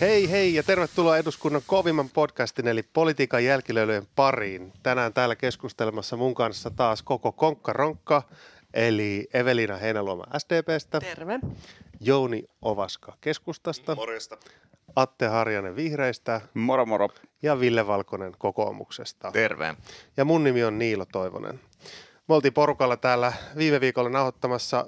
Hei hei ja tervetuloa eduskunnan kovimman podcastin eli politiikan jälkilöilyjen pariin. Tänään täällä keskustelemassa mun kanssa taas koko Konkka Ronkka eli Evelina Heinäluoma SDPstä. Terve. Jouni Ovaska keskustasta. Morjesta. Atte Harjanen Vihreistä. Moro moro. Ja Ville Valkonen kokoomuksesta. Terve. Ja mun nimi on Niilo Toivonen. Me oltiin porukalla täällä viime viikolla nauhoittamassa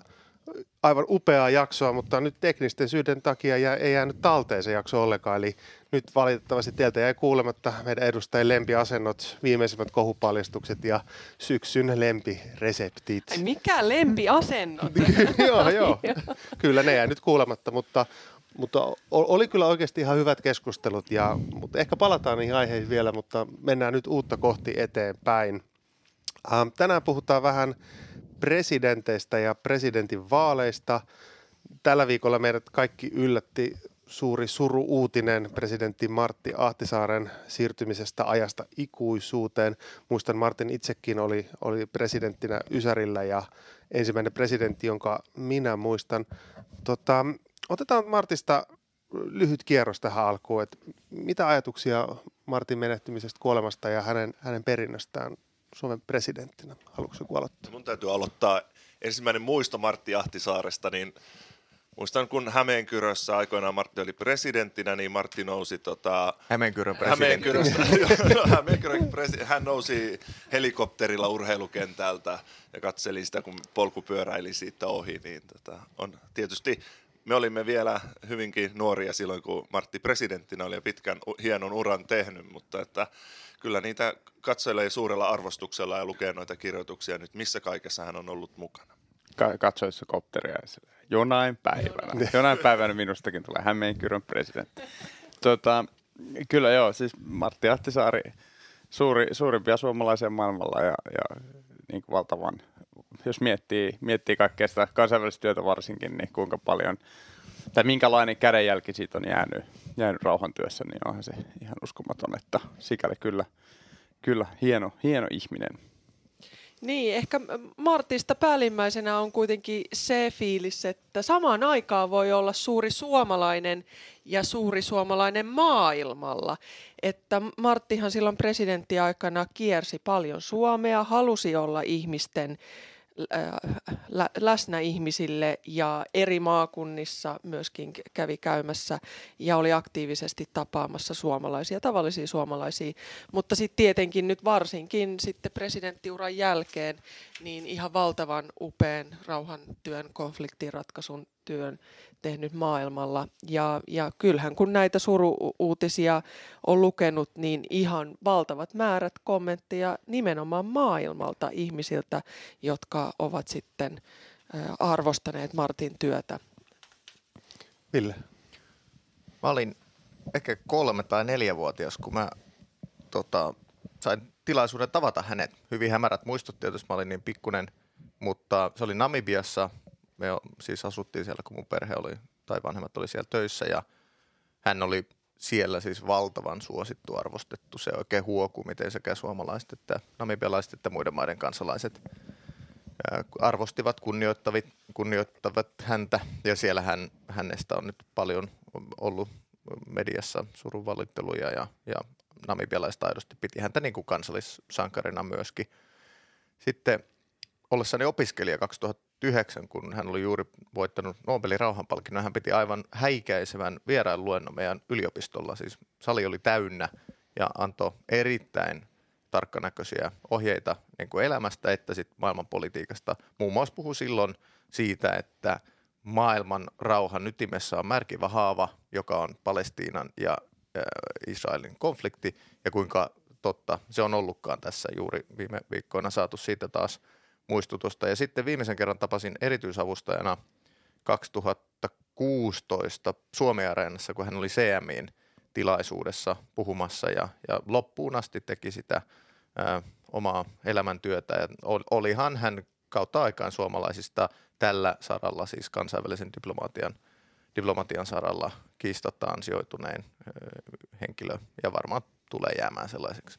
aivan upeaa jaksoa, mutta nyt teknisten syiden takia ei jäänyt talteen se jakso ollenkaan. Eli nyt valitettavasti teiltä jäi kuulematta meidän edustajien lempiasennot, viimeisimmät kohupaljastukset ja syksyn lempireseptit. Ai mikä lempiasennot? joo, joo. Kyllä ne jäi nyt kuulematta, mutta, mutta oli kyllä oikeasti ihan hyvät keskustelut. Ja, mutta ehkä palataan niihin aiheisiin vielä, mutta mennään nyt uutta kohti eteenpäin. Ähm, tänään puhutaan vähän presidenteistä ja presidentin vaaleista. Tällä viikolla meidät kaikki yllätti suuri suru-uutinen presidentti Martti Ahtisaaren siirtymisestä ajasta ikuisuuteen. Muistan, Martin itsekin oli, oli presidenttinä Ysärillä ja ensimmäinen presidentti, jonka minä muistan. Tota, otetaan Martista lyhyt kierros tähän alkuun. Et mitä ajatuksia Martin menehtymisestä, kuolemasta ja hänen, hänen perinnöstään Suomen presidenttinä? Haluatko joku aloittaa? Mun täytyy aloittaa ensimmäinen muisto Martti Ahtisaaresta, niin Muistan, kun Hämeenkyrössä aikoinaan Martti oli presidenttinä, niin Martti nousi tota, Hämeenkyrön presidentti. Hämeenkyrön presi- hän nousi helikopterilla urheilukentältä ja katseli sitä, kun polku pyöräili siitä ohi. Niin tota, on tietysti me olimme vielä hyvinkin nuoria silloin, kun Martti presidenttinä oli ja pitkän hienon uran tehnyt, mutta että kyllä niitä katselee suurella arvostuksella ja lukee noita kirjoituksia nyt, missä kaikessa hän on ollut mukana. Ka- katsoissa kopteria jonain päivänä. Jonain päivänä minustakin tulee Hämeenkyrön presidentti. Tota, kyllä joo, siis Martti Ahtisaari, suuri, suurimpia suomalaisia maailmalla ja, ja niin kuin valtavan, jos miettii, miettii kaikkea sitä kansainvälistä työtä varsinkin, niin kuinka paljon tai minkälainen kädenjälki siitä on jäänyt, jäänyt rauhantyössä, niin onhan se ihan uskomaton, että sikäli kyllä, kyllä hieno, hieno ihminen. Niin, ehkä Martista päällimmäisenä on kuitenkin se fiilis, että samaan aikaan voi olla suuri suomalainen ja suuri suomalainen maailmalla. Että Marttihan silloin presidenttiaikana kiersi paljon Suomea, halusi olla ihmisten läsnä ihmisille ja eri maakunnissa myöskin kävi käymässä ja oli aktiivisesti tapaamassa suomalaisia, tavallisia suomalaisia. Mutta sitten tietenkin nyt varsinkin sitten presidenttiuran jälkeen niin ihan valtavan upean rauhantyön, konfliktiratkaisun työn tehnyt maailmalla. Ja, ja kyllähän kun näitä suruuutisia on lukenut, niin ihan valtavat määrät kommentteja nimenomaan maailmalta ihmisiltä, jotka ovat sitten arvostaneet Martin työtä. Ville? Mä olin ehkä kolme tai neljävuotias, kun mä tota, sain tilaisuuden tavata hänet. Hyvin hämärät muistot tietysti, mä olin niin pikkunen, mutta se oli Namibiassa me siis asuttiin siellä, kun mun perhe oli, tai vanhemmat oli siellä töissä ja hän oli siellä siis valtavan suosittu, arvostettu. Se oikein huoku, miten sekä suomalaiset että namibialaiset että muiden maiden kansalaiset arvostivat, kunnioittavat, kunnioittavat häntä. Ja siellä hän, hänestä on nyt paljon ollut mediassa surunvalitteluja ja, ja namibialaiset aidosti piti häntä niin kuin kansallissankarina myöskin. Sitten ollessani opiskelija 2000 2009, kun hän oli juuri voittanut Nobelin rauhanpalkinnon, hän piti aivan häikäisevän vieraan luennon meidän yliopistolla. Siis sali oli täynnä ja antoi erittäin tarkkanäköisiä ohjeita niin kuin elämästä että sit maailmanpolitiikasta. Muun muassa puhui silloin siitä, että maailman rauhan ytimessä on märkivä haava, joka on Palestiinan ja Israelin konflikti, ja kuinka totta se on ollutkaan tässä juuri viime viikkoina saatu siitä taas – muistutusta. Ja sitten viimeisen kerran tapasin erityisavustajana 2016 Suomi-areenassa, kun hän oli CMIin tilaisuudessa puhumassa ja, ja loppuun asti teki sitä ää, omaa elämäntyötä. Ja olihan hän kautta aikaan suomalaisista tällä saralla, siis kansainvälisen diplomatian, diplomatian saralla kiistatta ansioitunein henkilö ja varmaan tulee jäämään sellaiseksi.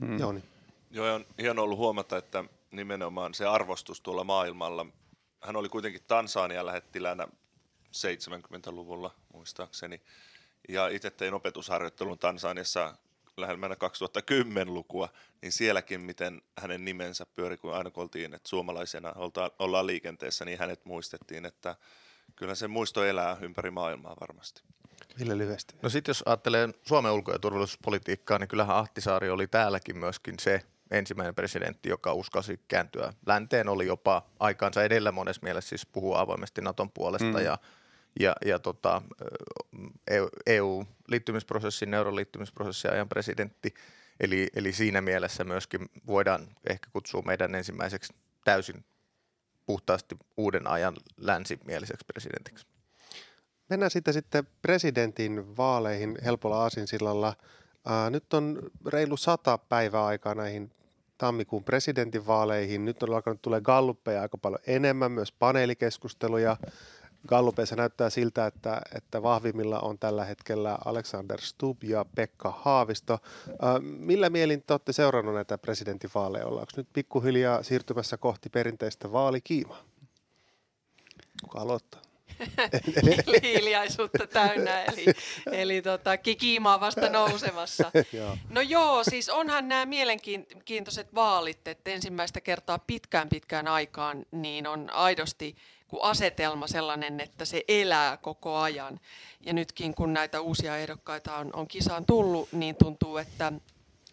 Mm. Joo, niin. Joo, on hieno ollut huomata, että nimenomaan se arvostus tuolla maailmalla. Hän oli kuitenkin Tansanian lähettilänä 70-luvulla muistaakseni. ja itse tein opetusharjoittelun Tansaniassa lähemmänä 2010-lukua, niin sielläkin miten hänen nimensä pyöri, kun aina kun oltiin, että suomalaisena ollaan liikenteessä, niin hänet muistettiin, että kyllä se muisto elää ympäri maailmaa varmasti. Ville lyhyesti. No sitten jos ajattelee Suomen ulko- ja turvallisuuspolitiikkaa, niin kyllähän Ahtisaari oli täälläkin myöskin se ensimmäinen presidentti, joka uskalsi kääntyä länteen, oli jopa aikaansa edellä monessa mielessä, siis puhua avoimesti Naton puolesta mm. ja, ja, ja tota, EU-liittymisprosessin, euroliittymisprosessin ajan presidentti. Eli, eli siinä mielessä myöskin voidaan ehkä kutsua meidän ensimmäiseksi täysin puhtaasti uuden ajan länsimieliseksi presidentiksi. Mennään sitten sitten presidentin vaaleihin helpolla aasinsillalla. Nyt on reilu sata päivää aikaa näihin tammikuun presidentinvaaleihin. Nyt on alkanut tulee galluppeja aika paljon enemmän, myös paneelikeskusteluja. Gallupeissa näyttää siltä, että, että vahvimmilla on tällä hetkellä Alexander Stubb ja Pekka Haavisto. Millä mielin te olette seurannut näitä presidentinvaaleja? Ollaanko nyt pikkuhiljaa siirtymässä kohti perinteistä vaalikiimaa? Kuka aloittaa? Hiljaisuutta täynnä, eli, eli tota, kikimaa vasta nousemassa. No joo, siis onhan nämä mielenkiintoiset vaalit, että ensimmäistä kertaa pitkään pitkään aikaan niin on aidosti kuin asetelma sellainen, että se elää koko ajan. Ja nytkin kun näitä uusia ehdokkaita on, on kisaan tullut, niin tuntuu, että,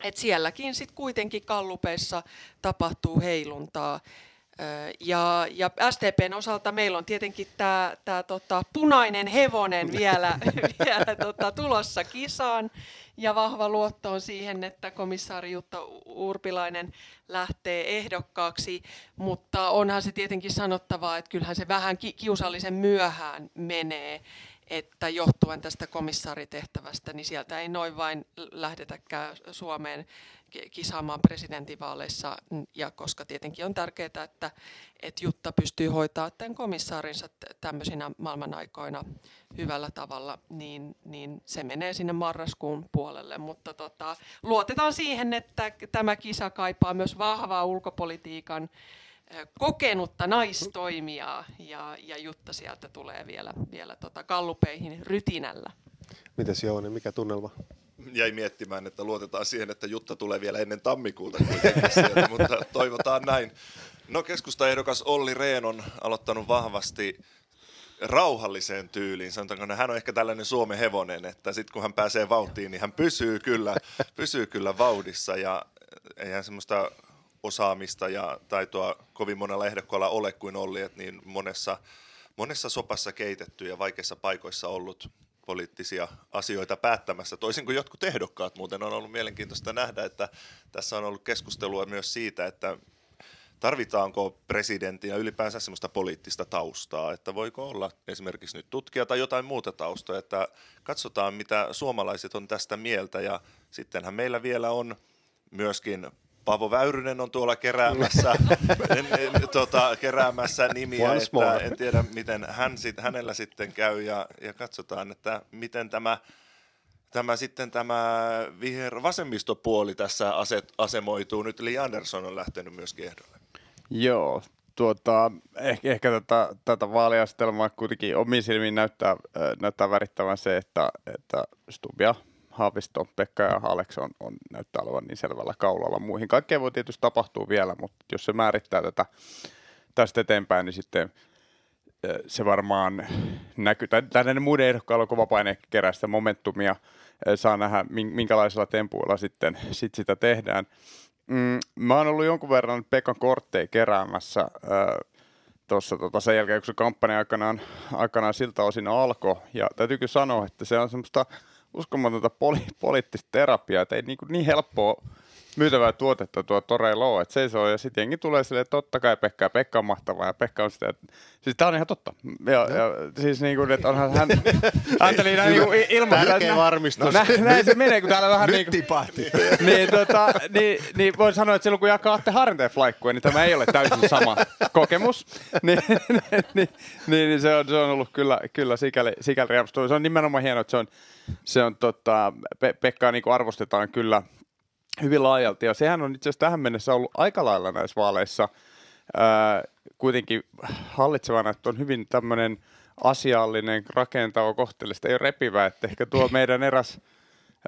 että sielläkin sitten kuitenkin kallupeissa tapahtuu heiluntaa. Ja, ja SDPn osalta meillä on tietenkin tämä tää, tota, punainen hevonen vielä, vielä tota, tulossa kisaan. Ja vahva luotto on siihen, että komissaari Jutta Urpilainen lähtee ehdokkaaksi, mutta onhan se tietenkin sanottavaa, että kyllähän se vähän kiusallisen myöhään menee, että johtuen tästä komissaaritehtävästä, niin sieltä ei noin vain lähdetäkään Suomeen kisaamaan presidentinvaaleissa, ja koska tietenkin on tärkeää, että, että Jutta pystyy hoitaa tämän komissaarinsa tämmöisinä maailman aikoina hyvällä tavalla, niin, niin se menee sinne marraskuun puolelle. Mutta tota, luotetaan siihen, että tämä kisa kaipaa myös vahvaa ulkopolitiikan kokenutta naistoimijaa, ja, ja Jutta sieltä tulee vielä, vielä tota kallupeihin rytinällä. Mitäs Jouni, mikä tunnelma? Jäi miettimään, että luotetaan siihen, että Jutta tulee vielä ennen tammikuuta sieltä, mutta toivotaan näin. No keskustaehdokas Olli Rehn on aloittanut vahvasti rauhalliseen tyyliin. Sanotaanko, hän on ehkä tällainen Suomen hevonen, että sitten kun hän pääsee vauhtiin, niin hän pysyy kyllä, pysyy kyllä vauhdissa ja eihän semmoista osaamista ja taitoa kovin monella ehdokkaalla ole kuin Olli, että niin monessa, monessa sopassa keitetty ja vaikeissa paikoissa ollut poliittisia asioita päättämässä, toisin kuin jotkut ehdokkaat. Muuten on ollut mielenkiintoista nähdä, että tässä on ollut keskustelua myös siitä, että tarvitaanko presidentin ja ylipäänsä sellaista poliittista taustaa, että voiko olla esimerkiksi nyt tutkija tai jotain muuta taustaa, että katsotaan mitä suomalaiset on tästä mieltä ja sittenhän meillä vielä on myöskin Paavo Väyrynen on tuolla keräämässä, en, en, tota, keräämässä nimiä, että en tiedä miten hän sit, hänellä sitten käy ja, ja katsotaan, että miten tämä, tämä sitten tämä viher vasemmistopuoli tässä aset, asemoituu. Nyt Li Andersson on lähtenyt myöskin ehdolle. Joo, tuota, ehkä, ehkä tätä, tätä vaaliastelmaa kuitenkin omiin silmiin näyttää, näyttää värittävän se, että, että Stubia Haavisto, Pekka ja Alex on, on, näyttää olevan niin selvällä kaulalla muihin. Kaikkea voi tietysti tapahtua vielä, mutta jos se määrittää tätä tästä eteenpäin, niin sitten se varmaan näkyy, näiden muiden ehdokkailla on kova paine kerää sitä momentumia, saa nähdä minkälaisilla tempuilla sitten sit sitä tehdään. Mm, mä oon ollut jonkun verran Pekan kortteja keräämässä tuossa tota, sen jälkeen, kun se kampanja aikanaan, aikanaan siltä osin alkoi. Ja täytyy kyllä sanoa, että se on semmoista uskomatonta poli- poliittista terapiaa, että ei niin, kuin niin helppoa myytävää tuotetta tuo Toreilla ole, että seisoo ja sitten jengi tulee silleen, että totta kai Pekka ja Pekka on mahtavaa ja Pekka on sitä, että siis tää on ihan totta. Ja, ja siis niin kuin, että onhan hän, Anteli näin niin kuin ilman. Tärkeä varmistus. No, näin, se menee, kun täällä vähän niin kuin, niin, tota, niin, niin voin sanoa, että silloin kun jakaatte harteen flaikkuja, niin tämä ei ole täysin sama kokemus. niin, niin, niin, niin, se, on, se on ollut kyllä, kyllä sikäli, sikäli Se on nimenomaan hienoa, että se on, se on tota, Pe- Pekkaa niin arvostetaan kyllä hyvin laajalti. Ja sehän on itse asiassa tähän mennessä ollut aika lailla näissä vaaleissa ää, kuitenkin hallitsevana, että on hyvin tämmöinen asiallinen, rakentava, kohteellista, ei ole repivä, että ehkä tuo meidän eräs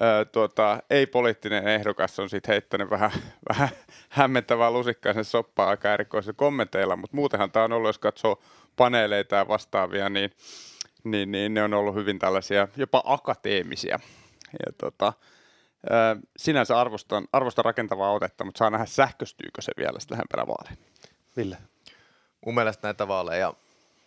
ää, tuota, ei-poliittinen ehdokas on sitten heittänyt vähän, vähän hämmentävää lusikkaisen soppaa aika erikoisilla kommenteilla, mutta muutenhan tämä on ollut, jos katsoo paneeleita ja vastaavia, niin, niin, niin ne on ollut hyvin tällaisia jopa akateemisia. Ja tota, sinänsä arvostan, arvostan rakentavaa otetta, mutta saa nähdä sähköstyykö se vielä sitten lähempänä vaaleja. Ville. Mun mielestä näitä vaaleja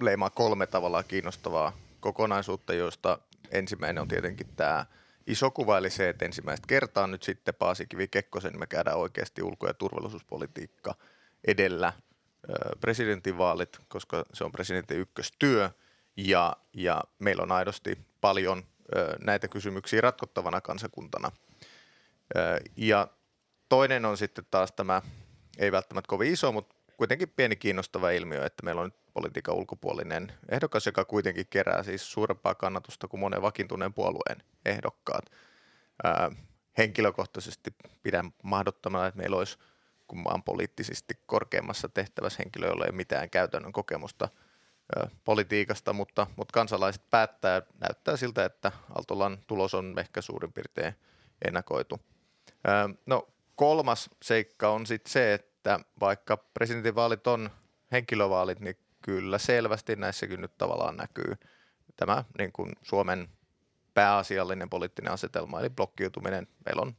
leimaa kolme tavallaan kiinnostavaa kokonaisuutta, joista ensimmäinen on tietenkin tämä iso kuva, eli se, että ensimmäistä kertaa nyt sitten Paasikivi Kekkosen me käydään oikeasti ulko- ja turvallisuuspolitiikka edellä presidentinvaalit, koska se on presidentin ykköstyö, ja, ja meillä on aidosti paljon näitä kysymyksiä ratkottavana kansakuntana. Ja toinen on sitten taas tämä, ei välttämättä kovin iso, mutta kuitenkin pieni kiinnostava ilmiö, että meillä on nyt politiikan ulkopuolinen ehdokas, joka kuitenkin kerää siis suurempaa kannatusta kuin monen vakiintuneen puolueen ehdokkaat. Ää, henkilökohtaisesti pidän mahdottomana, että meillä olisi kun maan poliittisesti korkeammassa tehtävässä henkilö, jolla ei ole mitään käytännön kokemusta ää, politiikasta, mutta, mutta kansalaiset päättää, näyttää siltä, että Altolan tulos on ehkä suurin piirtein ennakoitu. No kolmas seikka on sitten se, että vaikka presidentinvaalit on henkilövaalit, niin kyllä selvästi näissäkin nyt tavallaan näkyy tämä niin kuin Suomen pääasiallinen poliittinen asetelma, eli blokkiutuminen. Meillä on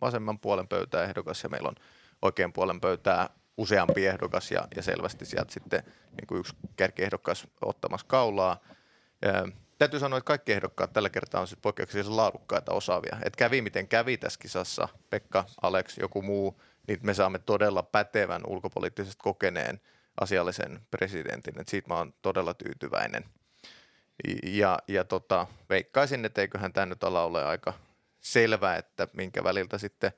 vasemman puolen pöytää ehdokas ja meillä on oikean puolen pöytää useampi ehdokas ja, ja selvästi sieltä sitten niin kuin yksi kärkiehdokas ottamassa kaulaa. Täytyy sanoa, että kaikki ehdokkaat tällä kertaa on siis poikkeuksellisen laadukkaita, osaavia. Et kävi miten kävi tässä kisassa, Pekka, Alex, joku muu, niin me saamme todella pätevän ulkopoliittisesti kokeneen asiallisen presidentin. Et siitä mä oon todella tyytyväinen. Ja, ja tota, veikkaisin, että eiköhän tämä nyt ala ole aika selvä, että minkä väliltä sitten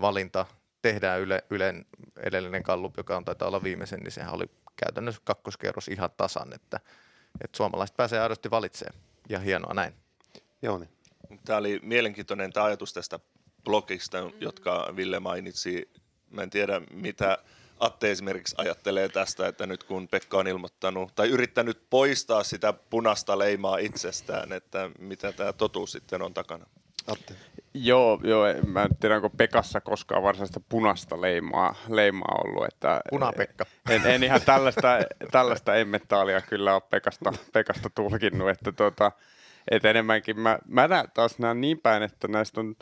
valinta tehdään Yle, Ylen edellinen kallup, joka on taitaa olla viimeisen, niin sehän oli käytännössä kakkoskerros ihan tasan, että, että suomalaiset pääsee aidosti valitsemaan ja hienoa näin. Joo niin. Tämä oli mielenkiintoinen tämä ajatus tästä blogista, jotka Ville mainitsi. Mä en tiedä, mitä Atte esimerkiksi ajattelee tästä, että nyt kun Pekka on ilmoittanut tai yrittänyt poistaa sitä punaista leimaa itsestään, että mitä tämä totuus sitten on takana? Atte. Joo, joo, mä en tiedä, onko Pekassa koskaan varsinaista punaista leimaa, leimaa ollut. Että Puna-Pekka. En, en ihan tällaista, tällaista emmentaalia kyllä ole Pekasta, Pekasta tulkinnut, että tota, et enemmänkin mä, mä näen taas näen niin päin, että näistä on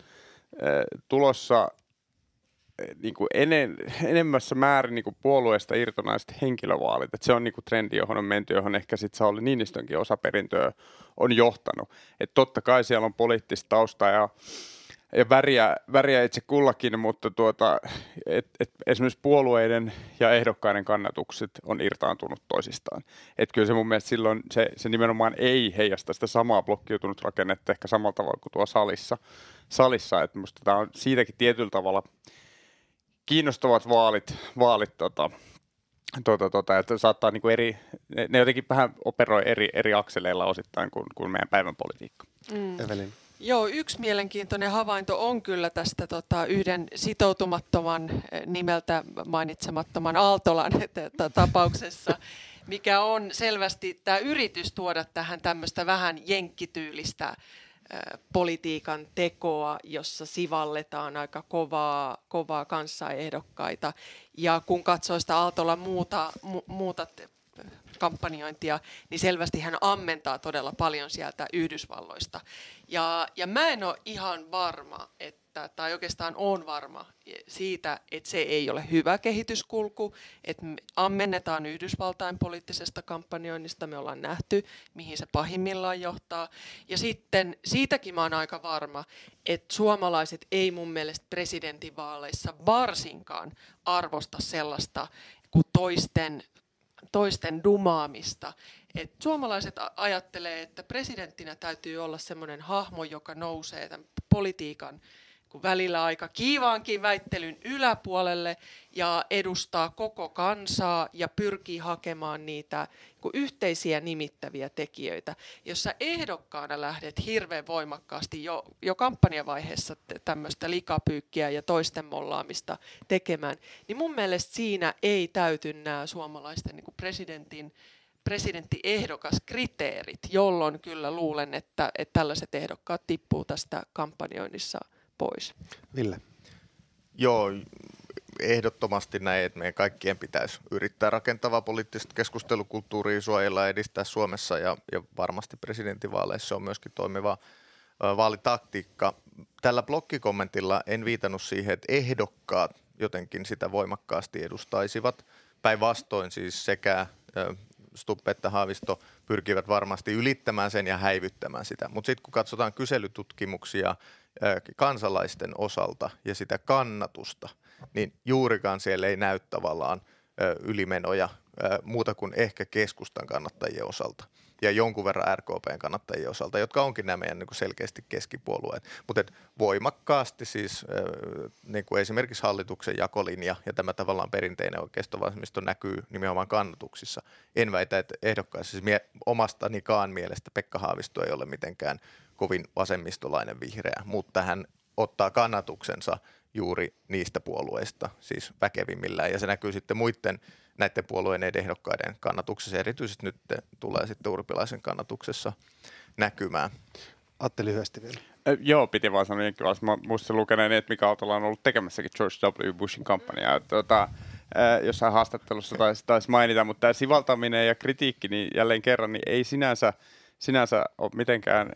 äh, tulossa niin kuin enen, enemmässä määrin niin kuin puolueesta irtonaiset henkilövaalit. Et se on niin kuin trendi, johon on menty, johon ehkä sitten Sauli Niinistönkin osaperintöä on johtanut. Et totta kai siellä on poliittista taustaa ja, ja väriä, väriä itse kullakin, mutta tuota, et, et esimerkiksi puolueiden ja ehdokkaiden kannatukset on irtaantunut toisistaan. Et kyllä se mun mielestä silloin se, se nimenomaan ei heijasta sitä samaa blokkiutunut rakennetta ehkä samalla tavalla kuin tuo salissa. salissa. Et musta tämä on siitäkin tietyllä tavalla – kiinnostavat vaalit, vaalit tota, tota, tota, että saattaa niinku eri, ne, ne jotenkin vähän operoi eri, eri akseleilla osittain kuin, kuin meidän päivän politiikka. Mm. Evelin. Joo, yksi mielenkiintoinen havainto on kyllä tästä tota, yhden sitoutumattoman eh, nimeltä mainitsemattoman Aaltolan tapauksessa, mikä on selvästi tämä yritys tuoda tähän tämmöistä vähän jenkkityylistä politiikan tekoa, jossa sivalletaan aika kovaa, kovaa kanssaehdokkaita. Ja kun katsoo sitä Aaltolla muuta, mu, muuta kampanjointia, niin selvästi hän ammentaa todella paljon sieltä Yhdysvalloista. Ja, ja mä en ole ihan varma, että, tai oikeastaan on varma siitä, että se ei ole hyvä kehityskulku, että ammennetaan Yhdysvaltain poliittisesta kampanjoinnista, me ollaan nähty, mihin se pahimmillaan johtaa. Ja sitten siitäkin mä oon aika varma, että suomalaiset ei mun mielestä presidentinvaaleissa varsinkaan arvosta sellaista kuin toisten toisten dumaamista. Et suomalaiset ajattelee, että presidenttinä täytyy olla sellainen hahmo, joka nousee tämän politiikan kun välillä aika kiivaankin väittelyn yläpuolelle ja edustaa koko kansaa ja pyrkii hakemaan niitä yhteisiä nimittäviä tekijöitä. Jos sä ehdokkaana lähdet hirveän voimakkaasti jo, jo kampanjavaiheessa tämmöistä likapyykkiä ja toisten mollaamista tekemään, niin mun mielestä siinä ei täyty nämä suomalaisten niin presidentin presidenttiehdokaskriteerit, jolloin kyllä luulen, että, että tällaiset ehdokkaat tippuu tästä kampanjoinnissa pois. Ville. Joo, ehdottomasti näin, että meidän kaikkien pitäisi yrittää rakentavaa poliittista keskustelukulttuuria suojella ja edistää Suomessa ja, ja varmasti presidentinvaaleissa on myöskin toimiva vaalitaktiikka. Tällä blokkikommentilla en viitannut siihen, että ehdokkaat jotenkin sitä voimakkaasti edustaisivat. Päinvastoin siis sekä Stuppe että Haavisto pyrkivät varmasti ylittämään sen ja häivyttämään sitä. Mutta sitten kun katsotaan kyselytutkimuksia kansalaisten osalta ja sitä kannatusta, niin juurikaan siellä ei näy tavallaan ylimenoja muuta kuin ehkä keskustan kannattajien osalta ja jonkun verran RKPn kannattajien osalta, jotka onkin nämä meidän niin selkeästi keskipuolueet. Mutta voimakkaasti siis niin kuin esimerkiksi hallituksen jakolinja ja tämä tavallaan perinteinen oikeistovasemmisto näkyy nimenomaan kannatuksissa. En väitä, että ehdokkaissa siis omastanikaan mielestä Pekka Haavisto ei ole mitenkään kovin vasemmistolainen vihreä, mutta hän ottaa kannatuksensa juuri niistä puolueista, siis väkevimmillään. Ja se näkyy sitten muiden näiden puolueiden ehdokkaiden kannatuksessa. Erityisesti nyt tulee sitten urpilaisen kannatuksessa näkymään. Atte lyhyesti vielä. Äh, joo, piti vaan sanoa jonkin Mä muistin lukeneen, että Mika Autola on ollut tekemässäkin George W. Bushin kampanjaa. Tuota, äh, jossain haastattelussa taisi, taisi mainita, mutta tämä sivaltaminen ja kritiikki, niin jälleen kerran, niin ei sinänsä, sinänsä ole mitenkään,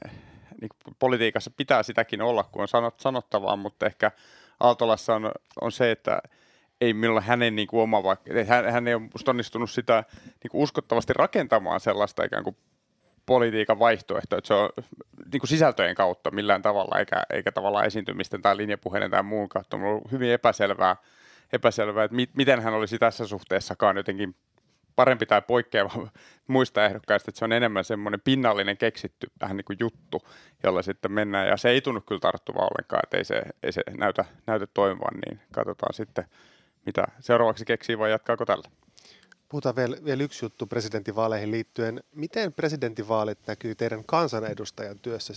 niin politiikassa pitää sitäkin olla, kun on sanot, sanottavaa, mutta ehkä Aaltolassa on, on se, että ei minulla hänen niin kuin oma, vaikka, hän, hän ei ole onnistunut sitä niin kuin uskottavasti rakentamaan sellaista ikään kuin politiikan vaihtoehtoa, että se on niin kuin sisältöjen kautta millään tavalla, eikä, eikä tavallaan esiintymisten tai linjapuheiden tai muun kautta. On ollut hyvin epäselvää, epäselvää että mi, miten hän olisi tässä suhteessakaan jotenkin parempi tai poikkeava muista ehdokkaista, että se on enemmän semmoinen pinnallinen keksitty vähän niin kuin juttu, jolla sitten mennään. Ja se ei tunnu kyllä tarttuvaa ollenkaan, että ei se, ei se näytä, näytä toimivan, niin katsotaan sitten, mitä seuraavaksi keksii vai jatkaako tällä. Puhutaan vielä, vielä yksi juttu presidentinvaaleihin liittyen. Miten presidentinvaalit näkyy teidän kansanedustajan työssä?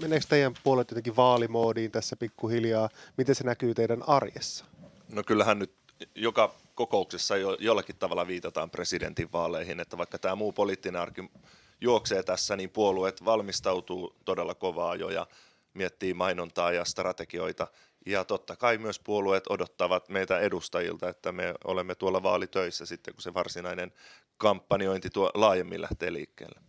Meneekö teidän puolet jotenkin vaalimoodiin tässä pikkuhiljaa? Miten se näkyy teidän arjessa? No kyllähän nyt joka kokouksessa jo, jollakin tavalla viitataan presidentinvaaleihin, että vaikka tämä muu poliittinen arki juoksee tässä, niin puolueet valmistautuu todella kovaa jo ja miettii mainontaa ja strategioita. Ja totta kai myös puolueet odottavat meitä edustajilta, että me olemme tuolla vaalitöissä sitten, kun se varsinainen kampanjointi tuo laajemmin lähtee liikkeelle.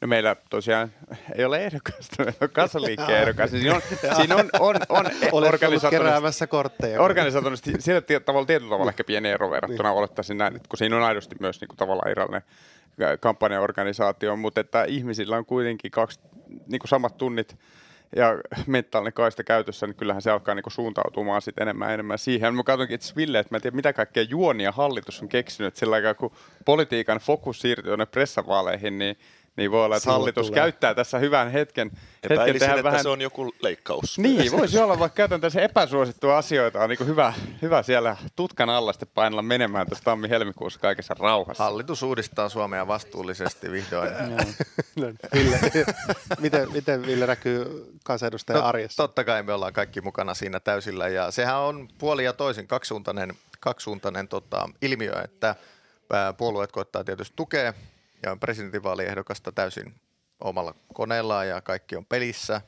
No meillä tosiaan ei ole ehdokasta, meillä on kassaliikkeen ehdokas. Siinä on, siinä on, on, on organisatorisesti, keräämässä kortteja. Organisatorisesti sillä tavalla tietyllä tavalla ehkä pieni ero verrattuna niin. olettaisin näin, että kun siinä on aidosti myös niin kuin tavallaan irrallinen kampanjaorganisaatio, mutta että ihmisillä on kuitenkin kaksi niin kuin samat tunnit ja mentaalinen kaista käytössä, niin kyllähän se alkaa niinku suuntautumaan sit enemmän ja enemmän siihen. Mä katsonkin itse Ville, että mä en tiedä mitä kaikkea juonia hallitus on keksinyt, sillä aikaa kun politiikan fokus siirtyy tuonne pressavaaleihin, niin niin voi olla, että Silloin hallitus tulee. käyttää tässä hyvän hetken. hetken tehdä että vähän... se on joku leikkaus. Niin, voisi olla, vaikka käytän tässä epäsuosittua asioita. On niin hyvä, hyvä siellä tutkan alla sitten painella menemään tässä tammi-helmikuussa kaikessa rauhassa. Hallitus uudistaa Suomea vastuullisesti vihdoin. No, Ville, miten, miten Ville näkyy kansanedustajan no, arjessa? Totta kai me ollaan kaikki mukana siinä täysillä ja sehän on puoli ja toisin kaksisuuntainen, kaksisuuntainen tota, ilmiö, että puolueet koittaa tietysti tukea ja presidentinvaaliehdokasta täysin omalla koneellaan ja kaikki on pelissä.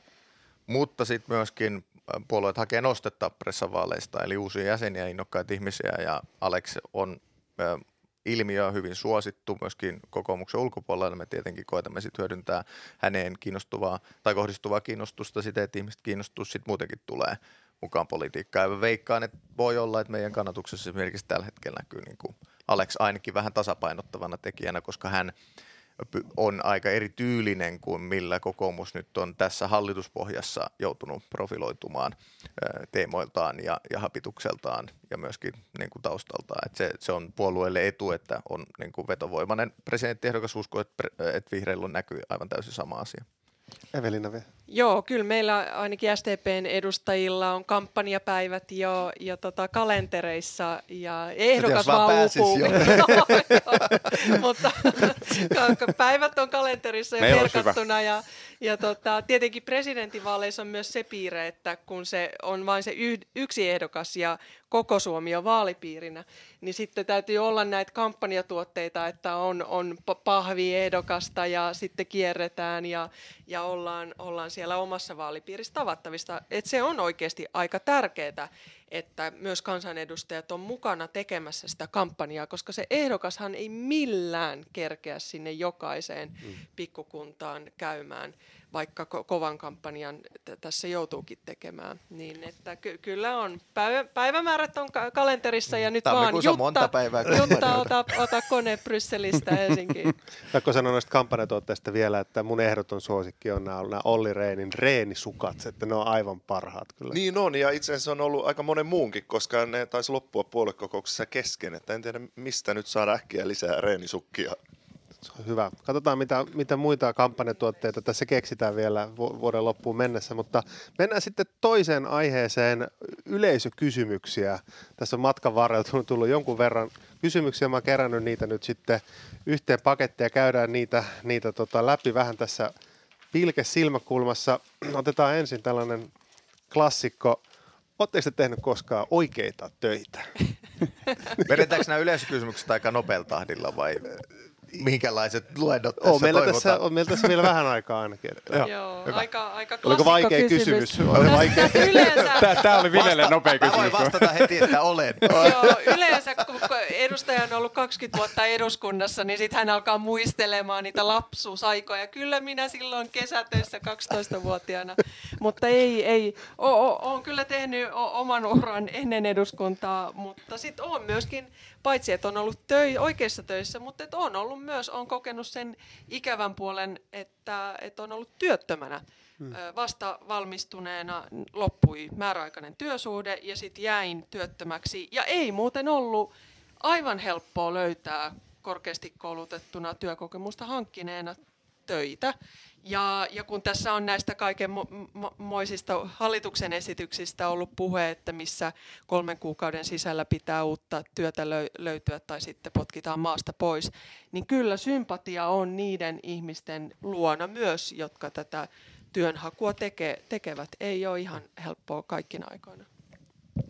Mutta sitten myöskin puolueet hakee nostetta pressavaaleista, eli uusia jäseniä, innokkaita ihmisiä, ja Alex on ilmiö hyvin suosittu myöskin kokoomuksen ulkopuolella. Me tietenkin koetamme sitten hyödyntää häneen kiinnostuvaa tai kohdistuvaa kiinnostusta sitä, että ihmiset kiinnostus sitten muutenkin tulee mukaan politiikkaan. Ja veikkaan, että voi olla, että meidän kannatuksessa esimerkiksi tällä hetkellä näkyy niin kuin Alex ainakin vähän tasapainottavana tekijänä, koska hän on aika erityylinen kuin millä kokoomus nyt on tässä hallituspohjassa joutunut profiloitumaan teemoiltaan ja, ja hapitukseltaan ja myöskin niin kuin taustaltaan. Et se, se on puolueelle etu, että on niin kuin vetovoimainen presidenttiehdokas usko, että, että vihreillä näkyy aivan täysin sama asia. Evelina vielä. Joo, kyllä meillä ainakin SDPn edustajilla on kampanjapäivät jo, jo tota kalentereissa ja ehdokas vaan uupuu. mutta päivät on kalenterissa ja merkattuna ja, ja tota, tietenkin presidentinvaaleissa on myös se piirre, että kun se on vain se yksi ehdokas ja koko Suomi on vaalipiirinä, niin sitten täytyy olla näitä kampanjatuotteita, että on, on pahviehdokasta ja sitten kierretään ja, ja ollaan, ollaan siellä omassa vaalipiirissä tavattavista. Et se on oikeasti aika tärkeää, että myös kansanedustajat on mukana tekemässä sitä kampanjaa, koska se ehdokashan ei millään kerkeä sinne jokaiseen mm. pikkukuntaan käymään vaikka ko- kovan kampanjan t- tässä joutuukin tekemään. Niin että ky- kyllä on, päivä- päivämäärät on ka- kalenterissa ja nyt vaan Jutta, monta päivää Jutta ota, ota kone Brysselistä Helsinkiin. Saanko sanoa noista kampanjatuotteista vielä, että mun ehdoton suosikki on nämä, nämä Olli Reenin reenisukat, että ne on aivan parhaat kyllä. Niin on, ja itse asiassa on ollut aika monen muunkin, koska ne taisi loppua puoluekokouksessa kesken, että en tiedä mistä nyt saada äkkiä lisää reenisukkia hyvä. Katsotaan, mitä, mitä muita kampanjatuotteita tässä keksitään vielä vuoden loppuun mennessä, mutta mennään sitten toiseen aiheeseen, yleisökysymyksiä. Tässä on matkan varrella tullut jonkun verran kysymyksiä, mä oon kerännyt niitä nyt sitten yhteen pakettiin ja käydään niitä, niitä tota läpi vähän tässä pilke silmäkulmassa. Otetaan ensin tällainen klassikko. Oletteko te tehnyt koskaan oikeita töitä? Vedetäänkö nämä yleisökysymykset aika nopealla tahdilla vai? Minkälaiset luennot tässä on meillä, tässä, on meillä tässä vielä vähän aikaa ainakin. Että. Joo, Joo aika, aika Oliko vaikea kysymys? kysymys? Oli vaikea. Tämä, tämä oli Vilelle nopea kysymys. Mä voin vastata heti, että olen. Joo, yleensä kun edustaja on ollut 20 vuotta eduskunnassa, niin sitten hän alkaa muistelemaan niitä lapsuusaikoja. Kyllä minä silloin kesätöissä 12-vuotiaana, mutta ei, ei. Olen kyllä tehnyt oman uran ennen eduskuntaa, mutta sitten on myöskin paitsi että on ollut töi, oikeissa töissä, mutta että on ollut myös, on kokenut sen ikävän puolen, että, että on ollut työttömänä. Hmm. Vasta valmistuneena loppui määräaikainen työsuhde ja sitten jäin työttömäksi. Ja ei muuten ollut aivan helppoa löytää korkeasti koulutettuna työkokemusta hankkineena töitä. Ja, ja kun tässä on näistä kaikenmoisista hallituksen esityksistä ollut puhe, että missä kolmen kuukauden sisällä pitää uutta työtä löytyä tai sitten potkitaan maasta pois, niin kyllä sympatia on niiden ihmisten luona myös, jotka tätä työnhakua teke, tekevät. Ei ole ihan helppoa kaikkina aikoina.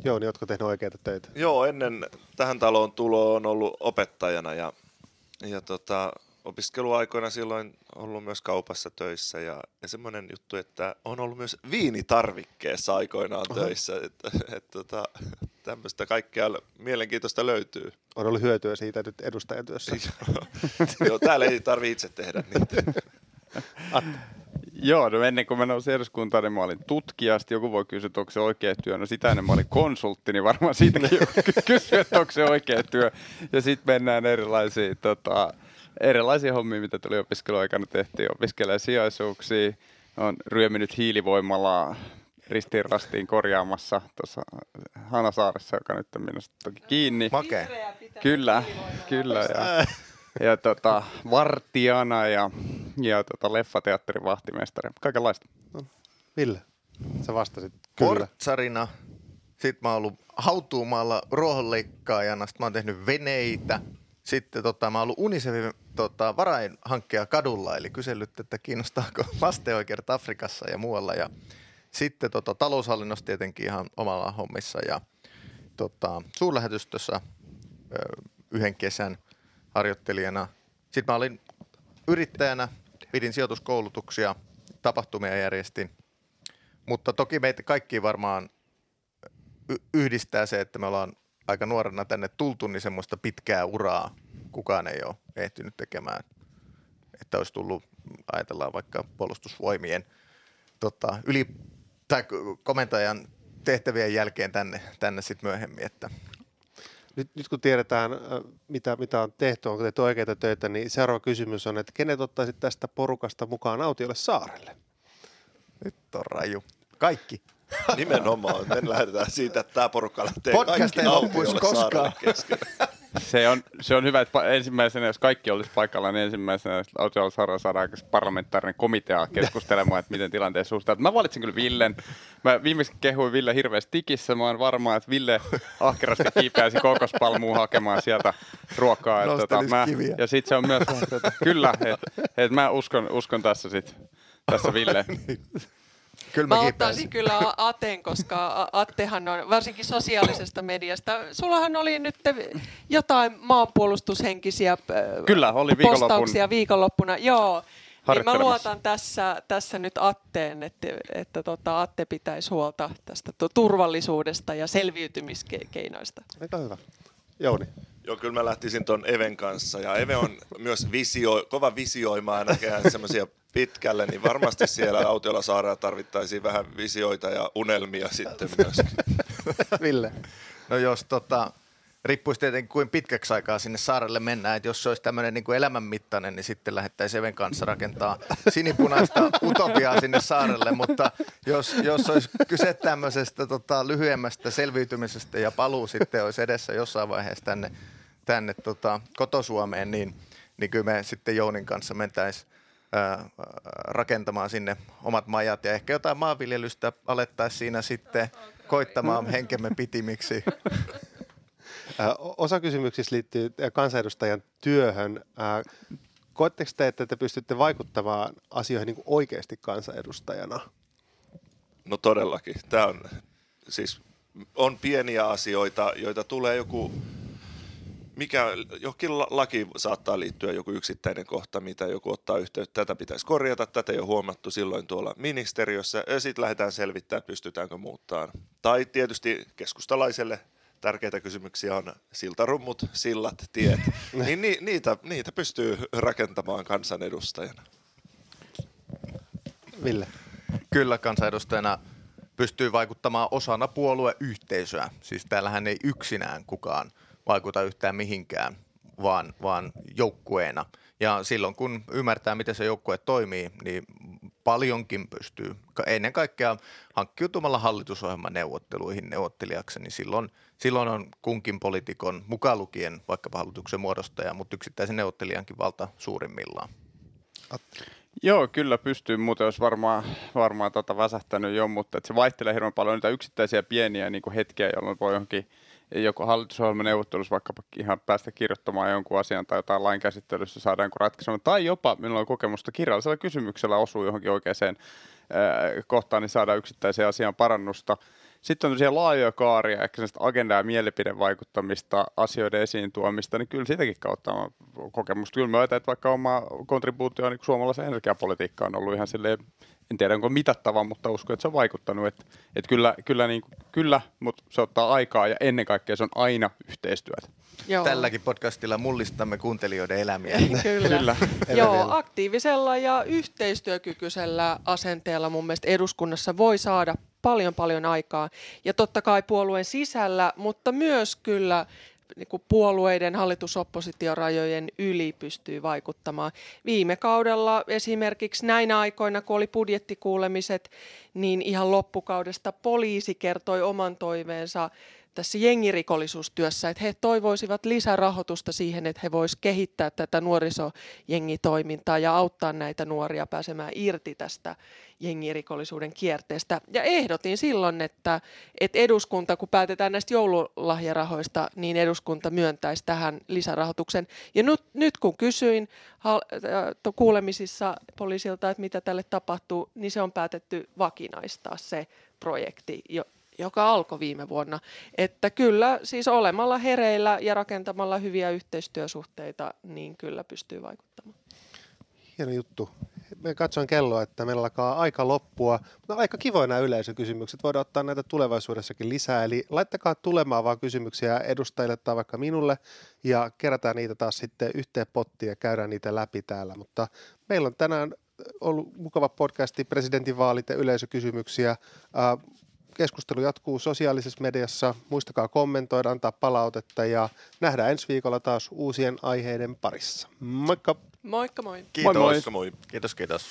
Joo, niin jotka tehneet oikeita töitä? Joo, ennen tähän taloon tuloa on ollut opettajana ja, ja tota, opiskeluaikoina silloin ollut myös kaupassa töissä ja, ja semmoinen juttu, että on ollut myös viinitarvikkeessa aikoinaan Aha. töissä, että et, tota, tämmöistä kaikkea mielenkiintoista löytyy. On ollut hyötyä siitä nyt edustajatyössä. Joo, täällä ei tarvitse itse tehdä niitä. Joo, no ennen kuin mä nousin eduskuntaan, niin mä olin tutkija. Sitten joku voi kysyä, että onko se oikea työ. No sitä ennen mä olin konsultti, niin varmaan siitäkin joku kysyy, että onko se oikea työ. Ja sitten mennään erilaisiin tota, erilaisia hommia, mitä tuli opiskeluaikana tehtiin. Opiskelee sijaisuuksia, on ryöminyt hiilivoimalaa ristiin rastiin korjaamassa tuossa Hanasaaressa, joka nyt on minusta toki kiinni. Makea. Kyllä, kyllä. Ja, ja tota, vartijana ja, ja tota, leffateatterin vahtimestari. Kaikenlaista. No, Ville, sä vastasit kyllä. Portsarina. Sitten mä oon ollut hautuumalla ruohonleikkaajana. Sitten mä oon tehnyt veneitä. Sitten tota, mä oon ollut Unicefin tota, varainhankkija kadulla, eli kysellyt, että kiinnostaako lasten oikeudet Afrikassa ja muualla. Ja sitten tota, taloushallinnossa tietenkin ihan omalla hommissa ja tota, suurlähetystössä ö, yhden kesän harjoittelijana. Sitten mä olin yrittäjänä, pidin sijoituskoulutuksia, tapahtumia järjestin. Mutta toki meitä kaikki varmaan yhdistää se, että me ollaan aika nuorena tänne tultu, niin semmoista pitkää uraa kukaan ei ole ehtinyt tekemään. Että olisi tullut, ajatellaan vaikka puolustusvoimien tota, yli, tai komentajan tehtävien jälkeen tänne, tänne sitten myöhemmin. Että. Nyt, nyt kun tiedetään, mitä, mitä on tehty, onko tehty oikeita töitä, niin seuraava kysymys on, että kenet ottaisit tästä porukasta mukaan autiolle saarelle? Nyt on raju. Kaikki. Nimenomaan. Me lähdetään siitä, että tämä porukka lähtee Podcast kaikki ei loppuisi koskaan. se, on, se on hyvä, että ensimmäisenä, jos kaikki olisi paikalla, niin ensimmäisenä Autiolla saadaan saada parlamentaarinen komitea keskustelemaan, että miten tilanteessa suhtautuu. Mä valitsin kyllä Villen. Mä viimeksi kehuin Ville hirveästi tikissä. Mä oon varma, että Ville ahkerasti kiipeäisi kokospalmuun hakemaan sieltä ruokaa. Että, tota, mä, ja sitten se on myös, että, kyllä, että et mä uskon, uskon tässä sit, tässä Ville. Kyllä mä, mä ottaisin kyllä Aten, koska Attehan on varsinkin sosiaalisesta mediasta. Sullahan oli nyt jotain maanpuolustushenkisiä kyllä, oli viikonloppuna. postauksia viikonloppuna. Joo. Niin mä luotan tässä, tässä nyt Atteen, että, että tota, Atte pitäisi huolta tästä turvallisuudesta ja selviytymiskeinoista. Aika hyvä. Jouni. Joo, kyllä mä lähtisin tuon Even kanssa. Ja Eve on myös visio, kova visioimaan näkee semmoisia pitkälle, niin varmasti siellä autiolla saarella tarvittaisiin vähän visioita ja unelmia sitten myöskin. Ville? No jos tota, riippuisi tietenkin kuin pitkäksi aikaa sinne saarelle mennään, että jos se olisi tämmöinen niin kuin elämänmittainen, niin sitten lähdettäisiin Even kanssa rakentaa sinipunaista utopiaa sinne saarelle, mutta jos, jos olisi kyse tämmöisestä tota, lyhyemmästä selviytymisestä ja paluu sitten olisi edessä jossain vaiheessa tänne, tänne tota, kotosuomeen, niin, niin kyllä me sitten Jounin kanssa mentäisiin rakentamaan sinne omat majat ja ehkä jotain maanviljelystä alettaisiin siinä sitten koittamaan henkemme pitimiksi. Osa kysymyksistä liittyy kansanedustajan työhön. Koetteko te, että te pystytte vaikuttamaan asioihin niin oikeasti kansanedustajana? No todellakin. Tämä on siis on pieniä asioita, joita tulee joku mikä jokin laki saattaa liittyä joku yksittäinen kohta, mitä joku ottaa yhteyttä, tätä pitäisi korjata, tätä ei ole huomattu silloin tuolla ministeriössä, ja sitten lähdetään selvittämään, pystytäänkö muuttaa. Tai tietysti keskustalaiselle tärkeitä kysymyksiä on siltarummut, sillat, tiet, niin ni, niitä, niitä pystyy rakentamaan kansanedustajana. Ville. Kyllä kansanedustajana pystyy vaikuttamaan osana puolueyhteisöä. Siis täällähän ei yksinään kukaan vaikuta yhtään mihinkään, vaan, vaan joukkueena. Ja silloin kun ymmärtää, miten se joukkue toimii, niin paljonkin pystyy ennen kaikkea hankkiutumalla hallitusohjelman neuvotteluihin neuvottelijaksi, niin silloin, silloin on kunkin poliitikon mukaan lukien vaikkapa hallituksen muodostaja, mutta yksittäisen neuvottelijankin valta suurimmillaan. Joo, kyllä pystyy. Muuten olisi varmaan, varmaan tota väsähtänyt jo, mutta se vaihtelee hirveän paljon niitä yksittäisiä pieniä niin hetkiä, jolloin voi johonkin joku hallitusohjelmaneuvottelussa vaikkapa ihan päästä kirjoittamaan jonkun asian tai jotain lain käsittelyssä saadaan joku ratkaisu. Tai jopa, minulla on kokemusta kirjallisella kysymyksellä osuu johonkin oikeaan kohtaan, niin saadaan yksittäiseen asian parannusta. Sitten on tosiaan laajoja kaaria, ehkä sellaista agenda- ja mielipidevaikuttamista, asioiden esiin tuomista, niin kyllä sitäkin kautta on kokemusta. Kyllä mä että vaikka oma kontribuutio niin suomalaisen energiapolitiikkaan on ollut ihan silleen en tiedä onko mitattava, mutta uskon, että se on vaikuttanut. Että, että kyllä, kyllä, niin, kyllä, mutta se ottaa aikaa ja ennen kaikkea se on aina yhteistyötä. Joo. Tälläkin podcastilla mullistamme kuuntelijoiden elämiä. kyllä. kyllä. Joo, aktiivisella ja yhteistyökykyisellä asenteella mun mielestä eduskunnassa voi saada paljon paljon aikaa. Ja totta kai puolueen sisällä, mutta myös kyllä niin kuin puolueiden hallitusoppositiorajojen yli pystyy vaikuttamaan. Viime kaudella esimerkiksi näinä aikoina, kun oli budjettikuulemiset, niin ihan loppukaudesta poliisi kertoi oman toiveensa tässä jengirikollisuustyössä, että he toivoisivat lisärahoitusta siihen, että he voisivat kehittää tätä nuorisojengitoimintaa ja auttaa näitä nuoria pääsemään irti tästä jengirikollisuuden kierteestä. Ja ehdotin silloin, että, että eduskunta, kun päätetään näistä joululahjarahoista, niin eduskunta myöntäisi tähän lisärahoituksen. Ja nyt, nyt kun kysyin äh, kuulemisissa poliisilta, että mitä tälle tapahtuu, niin se on päätetty vakinaistaa se projekti, joka alkoi viime vuonna. Että kyllä siis olemalla hereillä ja rakentamalla hyviä yhteistyösuhteita, niin kyllä pystyy vaikuttamaan. Hieno juttu. Me katsoin kelloa, että meillä alkaa aika loppua. Mutta aika kivoja nämä yleisökysymykset. Voidaan ottaa näitä tulevaisuudessakin lisää. Eli laittakaa tulemaan vaan kysymyksiä edustajille tai vaikka minulle ja kerätään niitä taas sitten yhteen pottiin ja käydään niitä läpi täällä. Mutta meillä on tänään ollut mukava podcasti, presidentinvaalit ja yleisökysymyksiä keskustelu jatkuu sosiaalisessa mediassa. Muistakaa kommentoida, antaa palautetta ja nähdään ensi viikolla taas uusien aiheiden parissa. Moikka! Moikka moi! Kiitos. Moi moi. moi. Kiitos, kiitos.